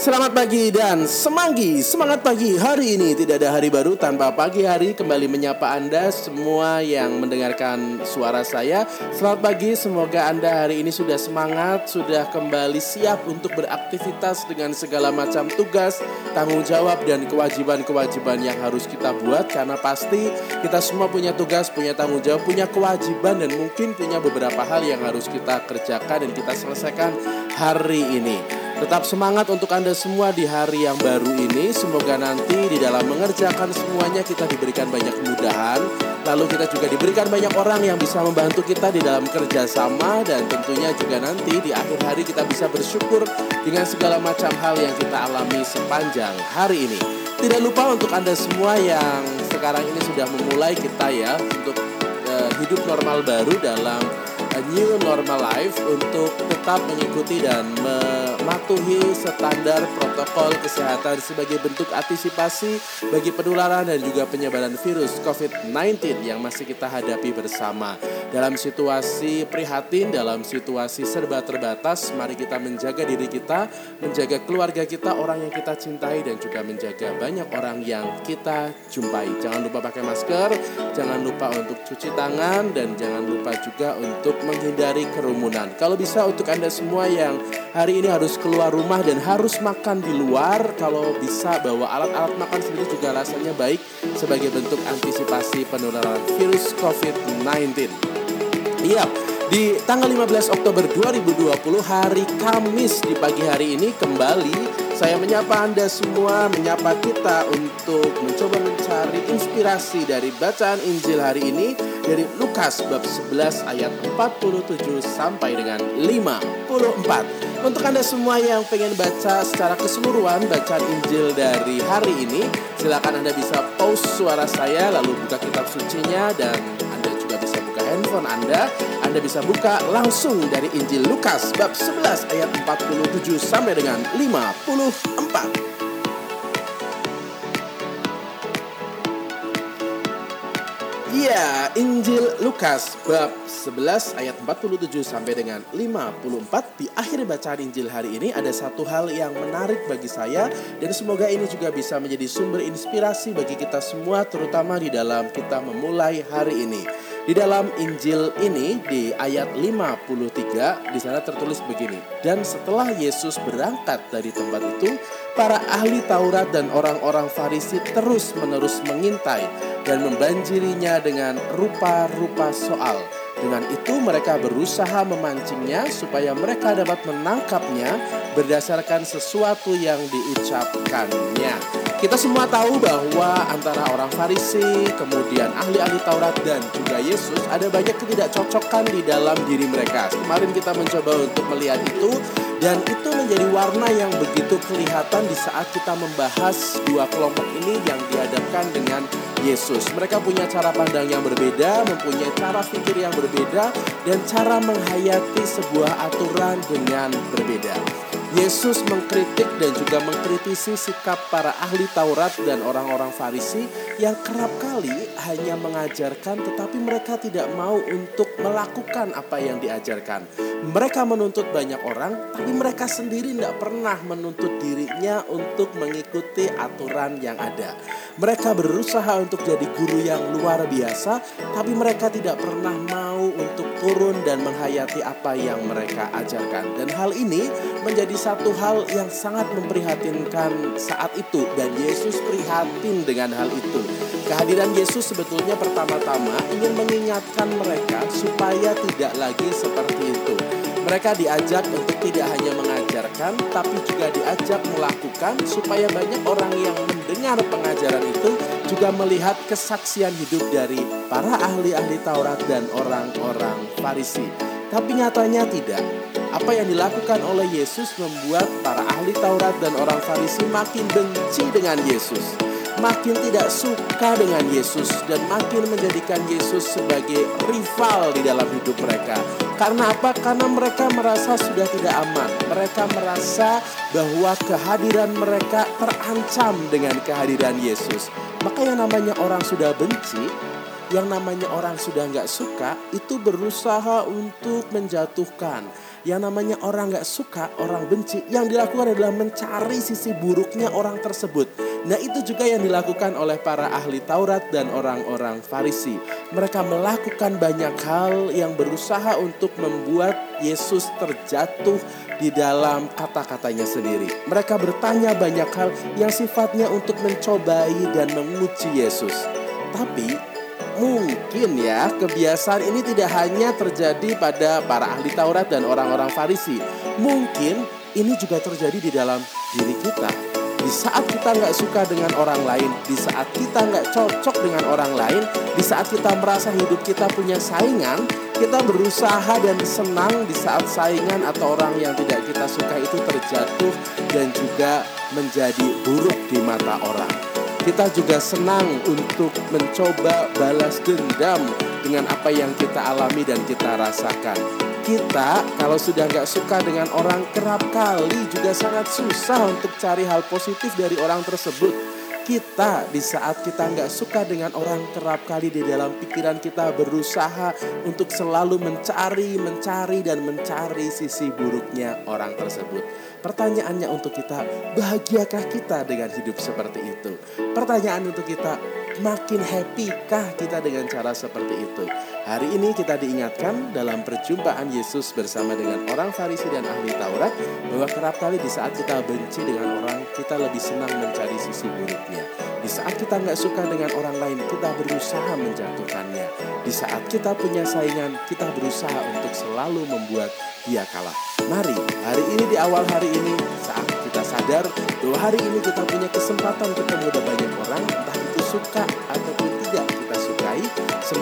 Selamat pagi dan semanggi. Semangat pagi. Hari ini Tidak ada hari baru tanpa pagi hari. Kembali menyapa Anda semua yang mendengarkan suara saya. Selamat pagi. Semoga Anda hari ini sudah semangat Sudah kembali siap untuk beraktivitas Dengan segala macam tugas Tanggung jawab dan kewajiban-kewajiban yang harus kita buat. Karena pasti kita semua punya tugas Punya tanggung jawab, punya kewajiban Dan mungkin punya beberapa hal yang harus kita kerjakan Dan kita selesaikan hari ini Tetap semangat untuk Anda semua di hari yang baru ini. Semoga nanti di dalam mengerjakan semuanya kita diberikan banyak kemudahan. Lalu kita juga diberikan banyak orang yang bisa membantu kita di dalam kerjasama dan tentunya juga nanti di akhir hari kita bisa bersyukur dengan segala macam hal yang kita alami sepanjang hari ini. Tidak lupa untuk Anda semua yang sekarang ini sudah memulai kita ya untuk uh, hidup normal baru dalam a new normal life untuk tetap mengikuti dan mematuhi standar protokol kesehatan sebagai bentuk antisipasi bagi penularan dan juga penyebaran virus COVID-19 yang masih kita hadapi bersama. Dalam situasi prihatin, dalam situasi serba terbatas, mari kita menjaga diri kita, menjaga keluarga kita, orang yang kita cintai dan juga menjaga banyak orang yang kita jumpai. Jangan lupa pakai masker, jangan lupa untuk cuci tangan dan jangan lupa juga untuk menghindari kerumunan. Kalau bisa untuk Anda semua yang hari ini harus keluar rumah dan harus makan di luar, kalau bisa bawa alat-alat makan sendiri juga rasanya baik sebagai bentuk antisipasi penularan virus COVID-19. Iya, di tanggal 15 Oktober 2020 hari Kamis di pagi hari ini kembali saya menyapa Anda semua, menyapa kita untuk mencoba mencari inspirasi dari bacaan Injil hari ini dari Lukas bab 11 ayat 47 sampai dengan 54. Untuk Anda semua yang pengen baca secara keseluruhan bacaan Injil dari hari ini, silakan Anda bisa pause suara saya lalu buka kitab sucinya dan handphone Anda, Anda bisa buka langsung dari Injil Lukas bab 11 ayat 47 sampai dengan 54. Ya, Injil Lukas bab 11 ayat 47 sampai dengan 54 di akhir bacaan Injil hari ini ada satu hal yang menarik bagi saya dan semoga ini juga bisa menjadi sumber inspirasi bagi kita semua terutama di dalam kita memulai hari ini. Di dalam Injil ini di ayat 53 di sana tertulis begini. Dan setelah Yesus berangkat dari tempat itu, para ahli Taurat dan orang-orang Farisi terus-menerus mengintai dan membanjirinya dengan rupa-rupa soal. Dengan itu mereka berusaha memancingnya supaya mereka dapat menangkapnya berdasarkan sesuatu yang diucapkannya. Kita semua tahu bahwa antara orang Farisi, kemudian ahli-ahli Taurat dan juga Yesus ada banyak ketidakcocokan di dalam diri mereka. Kemarin kita mencoba untuk melihat itu dan itu menjadi warna yang begitu kelihatan di saat kita membahas dua kelompok ini yang dihadapkan dengan Yesus. Mereka punya cara pandang yang berbeda, mempunyai cara pikir yang berbeda, dan cara menghayati sebuah aturan dengan berbeda. Yesus mengkritik dan juga mengkritisi sikap para ahli Taurat dan orang-orang Farisi yang kerap kali hanya mengajarkan tetapi mereka tidak mau untuk melakukan apa yang diajarkan. Mereka menuntut banyak orang tapi mereka sendiri tidak pernah menuntut dirinya untuk mengikuti aturan yang ada. Mereka berusaha untuk jadi guru yang luar biasa tapi mereka tidak pernah mau untuk turun dan menghayati apa yang mereka ajarkan. Dan hal ini menjadi satu hal yang sangat memprihatinkan saat itu dan Yesus prihatin dengan hal itu. Kehadiran Yesus sebetulnya pertama-tama ingin mengingatkan mereka supaya tidak lagi seperti itu. Mereka diajak untuk tidak hanya mengajarkan, tapi juga diajak melakukan supaya banyak orang yang mendengar pengajaran itu juga melihat kesaksian hidup dari para ahli-ahli Taurat dan orang-orang Farisi. Tapi nyatanya tidak. Apa yang dilakukan oleh Yesus membuat para ahli Taurat dan orang Farisi makin benci dengan Yesus, makin tidak suka dengan Yesus, dan makin menjadikan Yesus sebagai rival di dalam hidup mereka. Karena apa? Karena mereka merasa sudah tidak aman. Mereka merasa bahwa kehadiran mereka terancam dengan kehadiran Yesus. Maka yang namanya orang sudah benci, yang namanya orang sudah nggak suka itu berusaha untuk menjatuhkan. Yang namanya orang nggak suka, orang benci, yang dilakukan adalah mencari sisi buruknya orang tersebut. Nah itu juga yang dilakukan oleh para ahli Taurat dan orang-orang Farisi. Mereka melakukan banyak hal yang berusaha untuk membuat Yesus terjatuh di dalam kata-katanya sendiri. Mereka bertanya banyak hal yang sifatnya untuk mencobai dan menguji Yesus. Tapi Mungkin ya kebiasaan ini tidak hanya terjadi pada para ahli Taurat dan orang-orang Farisi. Mungkin ini juga terjadi di dalam diri kita. Di saat kita nggak suka dengan orang lain, di saat kita nggak cocok dengan orang lain, di saat kita merasa hidup kita punya saingan, kita berusaha dan senang di saat saingan atau orang yang tidak kita suka itu terjatuh dan juga menjadi buruk di mata orang kita juga senang untuk mencoba balas dendam dengan apa yang kita alami dan kita rasakan. Kita kalau sudah nggak suka dengan orang kerap kali juga sangat susah untuk cari hal positif dari orang tersebut kita di saat kita nggak suka dengan orang kerap kali di dalam pikiran kita berusaha untuk selalu mencari, mencari dan mencari sisi buruknya orang tersebut. Pertanyaannya untuk kita, bahagiakah kita dengan hidup seperti itu? Pertanyaan untuk kita, makin happy-kah kita dengan cara seperti itu? Hari ini kita diingatkan dalam perjumpaan Yesus bersama dengan orang Farisi dan ahli Taurat bahwa kerap kali di saat kita benci dengan orang, kita lebih senang mencari sisi buruknya. Di saat kita nggak suka dengan orang lain, kita berusaha menjatuhkannya. Di saat kita punya saingan, kita berusaha untuk selalu membuat dia kalah. Mari, hari ini di awal hari ini, saat kita sadar bahwa hari ini kita punya kesempatan ketemu dengan banyak orang, entah itu suka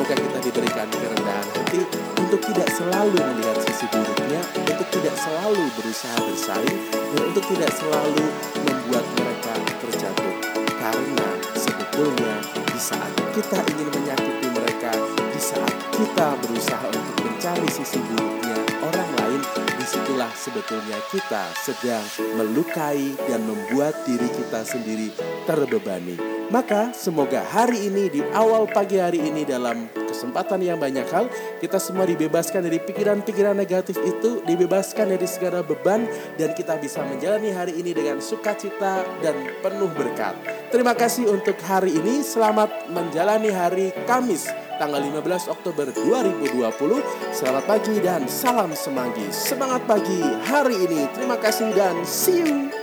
semoga kita diberikan kerendahan hati untuk tidak selalu melihat sisi buruknya, untuk tidak selalu berusaha bersaing, dan untuk tidak selalu membuat mereka terjatuh. Karena sebetulnya di saat kita ingin menyakiti mereka, di saat kita berusaha untuk mencari sisi buruknya orang lain, di situlah sebetulnya kita sedang melukai dan membuat diri kita sendiri terbebani. Maka semoga hari ini di awal pagi hari ini dalam kesempatan yang banyak hal kita semua dibebaskan dari pikiran-pikiran negatif itu, dibebaskan dari segala beban dan kita bisa menjalani hari ini dengan sukacita dan penuh berkat. Terima kasih untuk hari ini. Selamat menjalani hari Kamis tanggal 15 Oktober 2020. Selamat pagi dan salam semanggi. Semangat pagi hari ini. Terima kasih dan see you.